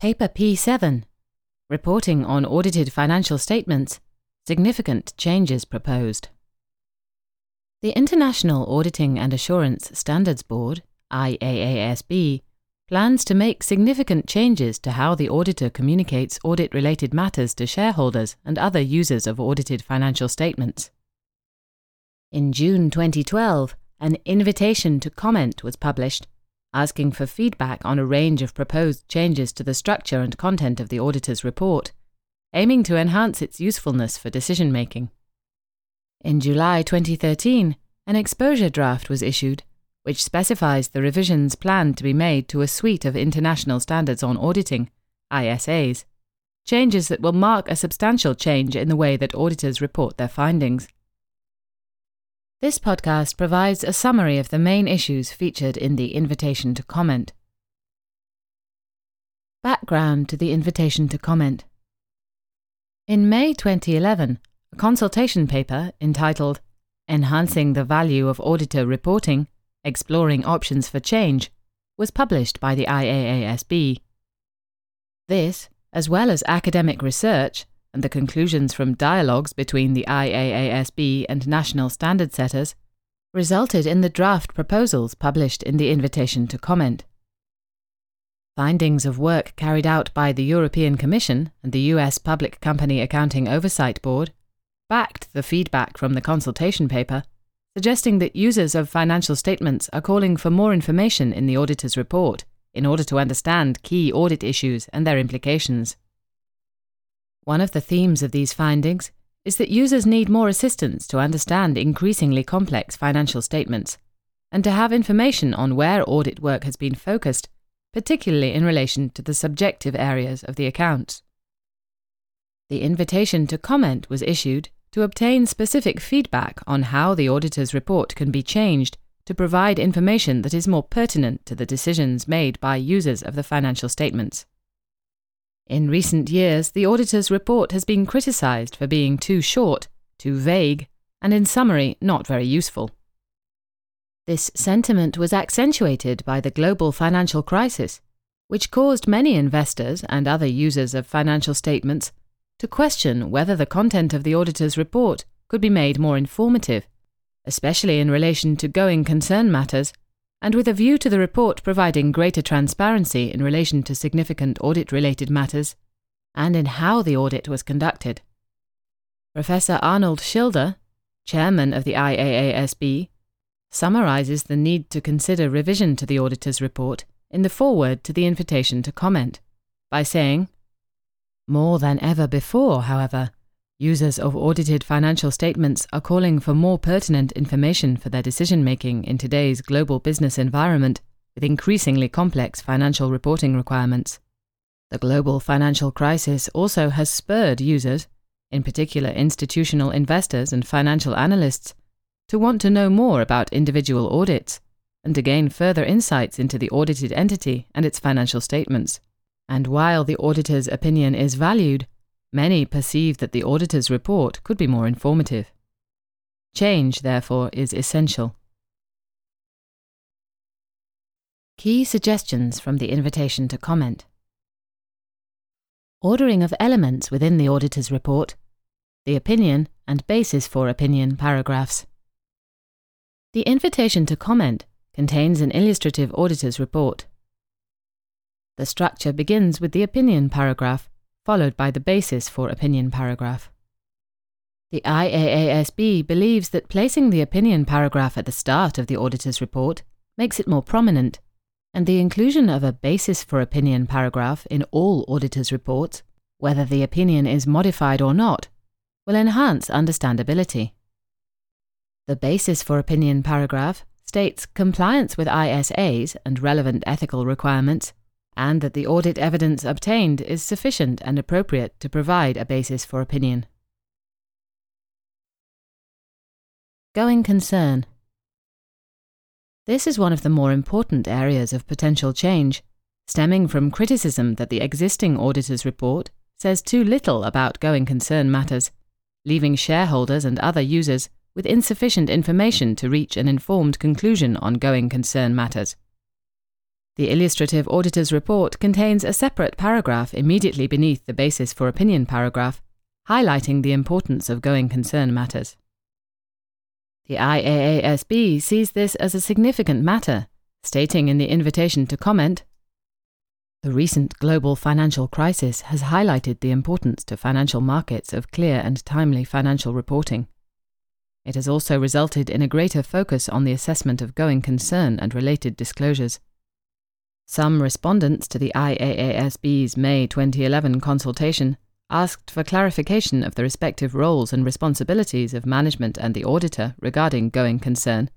Paper P7 Reporting on Audited Financial Statements Significant Changes Proposed. The International Auditing and Assurance Standards Board, IAASB, plans to make significant changes to how the auditor communicates audit related matters to shareholders and other users of audited financial statements. In June 2012, an invitation to comment was published asking for feedback on a range of proposed changes to the structure and content of the auditor's report, aiming to enhance its usefulness for decision making. In July 2013, an exposure draft was issued, which specifies the revisions planned to be made to a suite of international standards on auditing, ISAs, changes that will mark a substantial change in the way that auditors report their findings. This podcast provides a summary of the main issues featured in the invitation to comment. Background to the invitation to comment. In May 2011, a consultation paper entitled Enhancing the Value of Auditor Reporting Exploring Options for Change was published by the IAASB. This, as well as academic research, and the conclusions from dialogues between the IAASB and national standard setters resulted in the draft proposals published in the invitation to comment. Findings of work carried out by the European Commission and the US Public Company Accounting Oversight Board backed the feedback from the consultation paper, suggesting that users of financial statements are calling for more information in the auditor's report in order to understand key audit issues and their implications. One of the themes of these findings is that users need more assistance to understand increasingly complex financial statements and to have information on where audit work has been focused, particularly in relation to the subjective areas of the accounts. The invitation to comment was issued to obtain specific feedback on how the auditor's report can be changed to provide information that is more pertinent to the decisions made by users of the financial statements. In recent years, the auditor's report has been criticised for being too short, too vague, and in summary, not very useful. This sentiment was accentuated by the global financial crisis, which caused many investors and other users of financial statements to question whether the content of the auditor's report could be made more informative, especially in relation to going concern matters and with a view to the report providing greater transparency in relation to significant audit related matters and in how the audit was conducted. Professor Arnold Schilder, chairman of the IAASB, summarizes the need to consider revision to the auditor's report in the foreword to the invitation to comment by saying, More than ever before, however, Users of audited financial statements are calling for more pertinent information for their decision making in today's global business environment with increasingly complex financial reporting requirements. The global financial crisis also has spurred users, in particular institutional investors and financial analysts, to want to know more about individual audits and to gain further insights into the audited entity and its financial statements. And while the auditor's opinion is valued, Many perceive that the auditor's report could be more informative. Change, therefore, is essential. Key suggestions from the invitation to comment. Ordering of elements within the auditor's report, the opinion and basis for opinion paragraphs. The invitation to comment contains an illustrative auditor's report. The structure begins with the opinion paragraph followed by the basis for opinion paragraph. The IAASB believes that placing the opinion paragraph at the start of the auditor's report makes it more prominent, and the inclusion of a basis for opinion paragraph in all auditors' reports, whether the opinion is modified or not, will enhance understandability. The basis for opinion paragraph states compliance with ISAs and relevant ethical requirements and that the audit evidence obtained is sufficient and appropriate to provide a basis for opinion. Going concern. This is one of the more important areas of potential change, stemming from criticism that the existing auditor's report says too little about going concern matters, leaving shareholders and other users with insufficient information to reach an informed conclusion on going concern matters. The illustrative auditor's report contains a separate paragraph immediately beneath the basis for opinion paragraph, highlighting the importance of going concern matters. The IAASB sees this as a significant matter, stating in the invitation to comment The recent global financial crisis has highlighted the importance to financial markets of clear and timely financial reporting. It has also resulted in a greater focus on the assessment of going concern and related disclosures. Some respondents to the IAASB's May 2011 consultation asked for clarification of the respective roles and responsibilities of management and the auditor regarding going concern.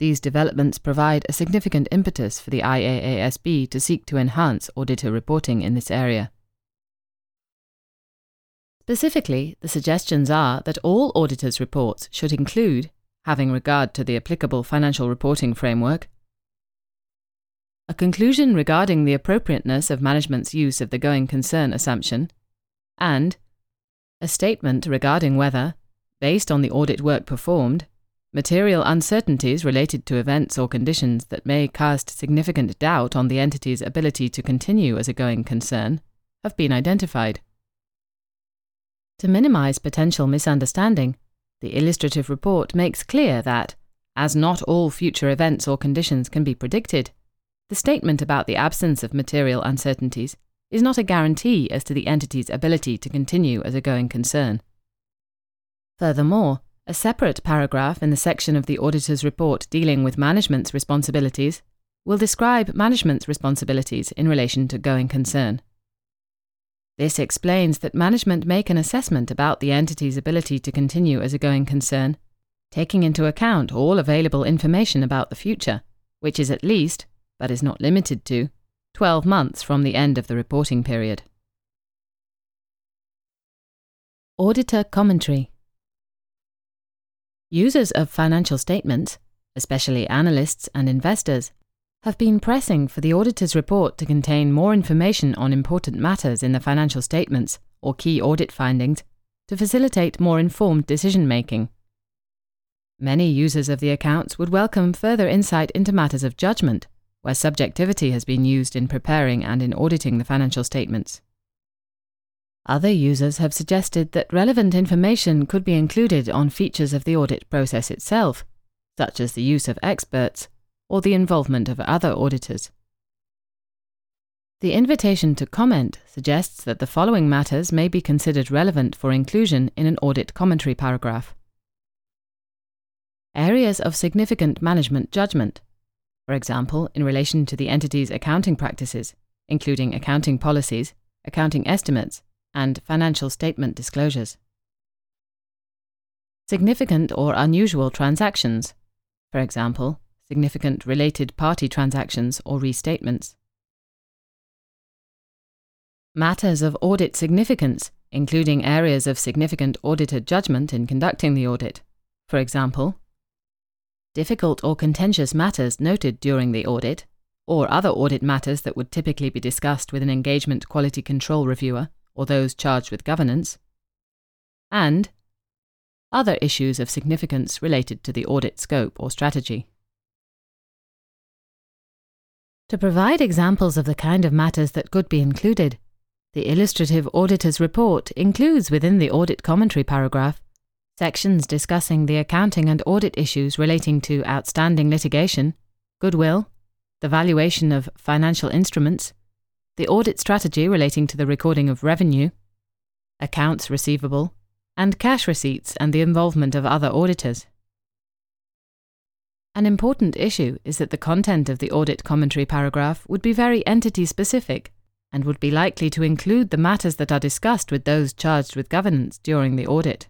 These developments provide a significant impetus for the IAASB to seek to enhance auditor reporting in this area. Specifically, the suggestions are that all auditors' reports should include, having regard to the applicable financial reporting framework, a conclusion regarding the appropriateness of management's use of the going concern assumption, and a statement regarding whether, based on the audit work performed, material uncertainties related to events or conditions that may cast significant doubt on the entity's ability to continue as a going concern have been identified. To minimize potential misunderstanding, the illustrative report makes clear that, as not all future events or conditions can be predicted, the statement about the absence of material uncertainties is not a guarantee as to the entity's ability to continue as a going concern. Furthermore, a separate paragraph in the section of the auditor's report dealing with management's responsibilities will describe management's responsibilities in relation to going concern. This explains that management make an assessment about the entity's ability to continue as a going concern, taking into account all available information about the future, which is at least, but is not limited to, 12 months from the end of the reporting period. Auditor Commentary Users of financial statements, especially analysts and investors, have been pressing for the auditor's report to contain more information on important matters in the financial statements or key audit findings to facilitate more informed decision making. Many users of the accounts would welcome further insight into matters of judgment where subjectivity has been used in preparing and in auditing the financial statements. Other users have suggested that relevant information could be included on features of the audit process itself, such as the use of experts or the involvement of other auditors. The invitation to comment suggests that the following matters may be considered relevant for inclusion in an audit commentary paragraph. Areas of significant management judgment for example, in relation to the entity's accounting practices, including accounting policies, accounting estimates, and financial statement disclosures. Significant or unusual transactions, for example, significant related party transactions or restatements. Matters of audit significance, including areas of significant auditor judgment in conducting the audit, for example, difficult or contentious matters noted during the audit, or other audit matters that would typically be discussed with an engagement quality control reviewer or those charged with governance, and other issues of significance related to the audit scope or strategy. To provide examples of the kind of matters that could be included, the illustrative auditor's report includes within the audit commentary paragraph sections discussing the accounting and audit issues relating to outstanding litigation, goodwill, the valuation of financial instruments, the audit strategy relating to the recording of revenue, accounts receivable, and cash receipts and the involvement of other auditors. An important issue is that the content of the audit commentary paragraph would be very entity specific and would be likely to include the matters that are discussed with those charged with governance during the audit.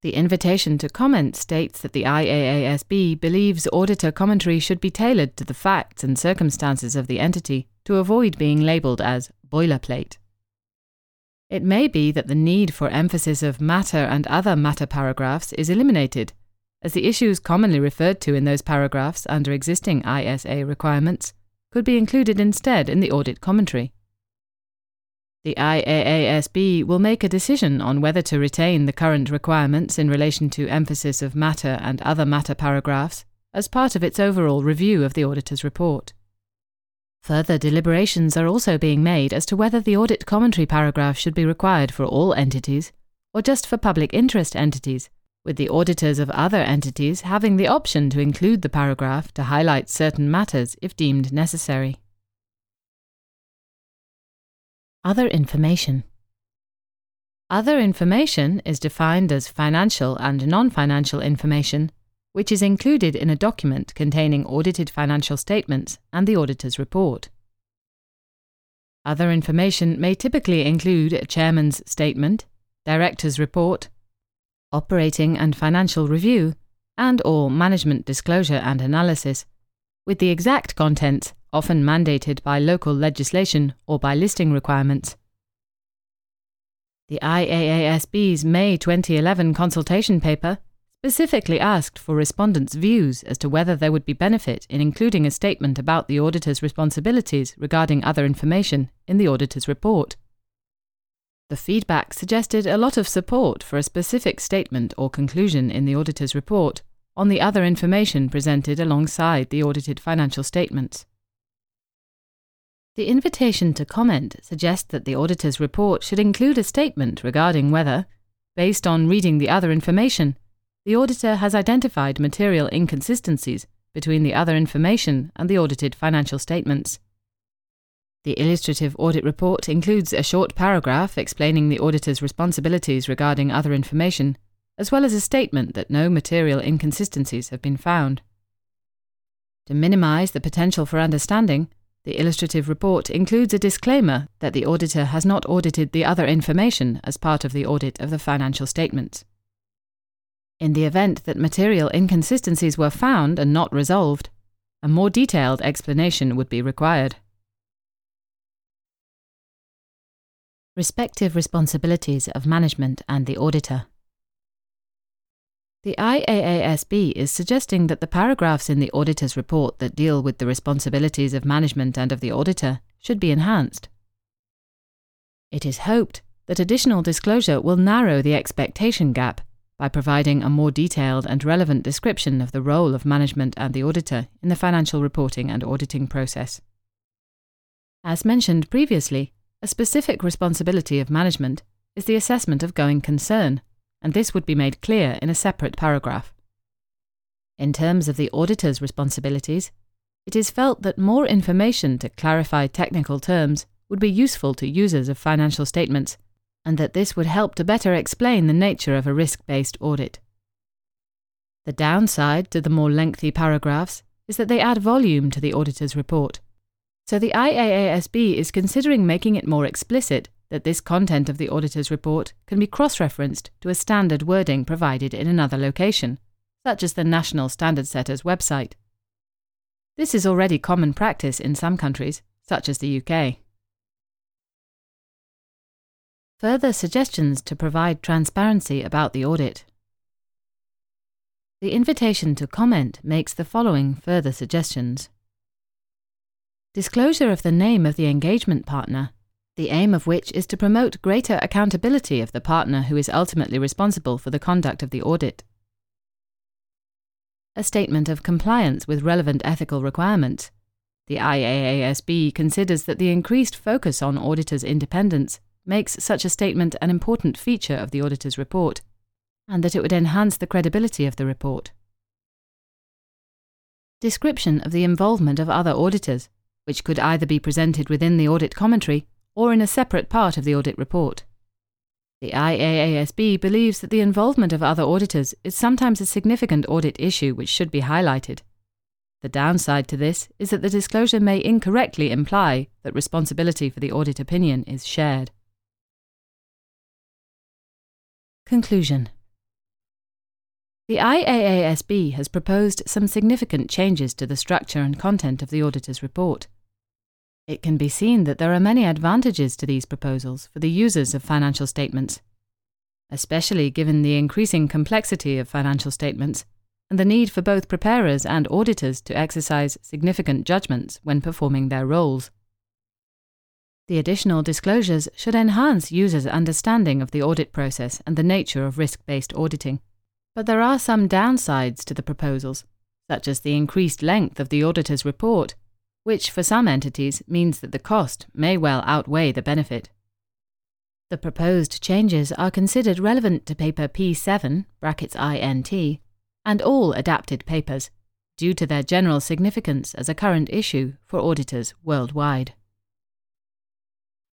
The invitation to comment states that the IAASB believes auditor commentary should be tailored to the facts and circumstances of the entity to avoid being labelled as boilerplate. It may be that the need for emphasis of matter and other matter paragraphs is eliminated, as the issues commonly referred to in those paragraphs under existing ISA requirements could be included instead in the audit commentary. The IAASB will make a decision on whether to retain the current requirements in relation to emphasis of matter and other matter paragraphs as part of its overall review of the auditor's report. Further deliberations are also being made as to whether the audit commentary paragraph should be required for all entities or just for public interest entities, with the auditors of other entities having the option to include the paragraph to highlight certain matters if deemed necessary. Other information. Other information is defined as financial and non financial information, which is included in a document containing audited financial statements and the auditor's report. Other information may typically include a chairman's statement, director's report, operating and financial review, and or management disclosure and analysis, with the exact contents often mandated by local legislation or by listing requirements. The IAASB's May 2011 consultation paper specifically asked for respondents' views as to whether there would be benefit in including a statement about the auditor's responsibilities regarding other information in the auditor's report. The feedback suggested a lot of support for a specific statement or conclusion in the auditor's report on the other information presented alongside the audited financial statements. The invitation to comment suggests that the auditor's report should include a statement regarding whether, based on reading the other information, the auditor has identified material inconsistencies between the other information and the audited financial statements. The illustrative audit report includes a short paragraph explaining the auditor's responsibilities regarding other information, as well as a statement that no material inconsistencies have been found. To minimize the potential for understanding, the illustrative report includes a disclaimer that the auditor has not audited the other information as part of the audit of the financial statements. In the event that material inconsistencies were found and not resolved, a more detailed explanation would be required. Respective responsibilities of management and the auditor. The IAASB is suggesting that the paragraphs in the auditor's report that deal with the responsibilities of management and of the auditor should be enhanced. It is hoped that additional disclosure will narrow the expectation gap by providing a more detailed and relevant description of the role of management and the auditor in the financial reporting and auditing process. As mentioned previously, a specific responsibility of management is the assessment of going concern and this would be made clear in a separate paragraph. In terms of the auditor's responsibilities, it is felt that more information to clarify technical terms would be useful to users of financial statements, and that this would help to better explain the nature of a risk based audit. The downside to the more lengthy paragraphs is that they add volume to the auditor's report. So the IAASB is considering making it more explicit that this content of the auditor's report can be cross referenced to a standard wording provided in another location, such as the National Standard Setters website. This is already common practice in some countries, such as the UK. Further suggestions to provide transparency about the audit. The invitation to comment makes the following further suggestions. Disclosure of the name of the engagement partner the aim of which is to promote greater accountability of the partner who is ultimately responsible for the conduct of the audit. A statement of compliance with relevant ethical requirements. The IAASB considers that the increased focus on auditors' independence makes such a statement an important feature of the auditor's report, and that it would enhance the credibility of the report. Description of the involvement of other auditors, which could either be presented within the audit commentary or in a separate part of the audit report. The IAASB believes that the involvement of other auditors is sometimes a significant audit issue which should be highlighted. The downside to this is that the disclosure may incorrectly imply that responsibility for the audit opinion is shared. Conclusion The IAASB has proposed some significant changes to the structure and content of the auditor's report. It can be seen that there are many advantages to these proposals for the users of financial statements, especially given the increasing complexity of financial statements and the need for both preparers and auditors to exercise significant judgments when performing their roles. The additional disclosures should enhance users' understanding of the audit process and the nature of risk based auditing. But there are some downsides to the proposals, such as the increased length of the auditor's report which for some entities means that the cost may well outweigh the benefit. The proposed changes are considered relevant to paper P7 brackets INT and all adapted papers due to their general significance as a current issue for auditors worldwide.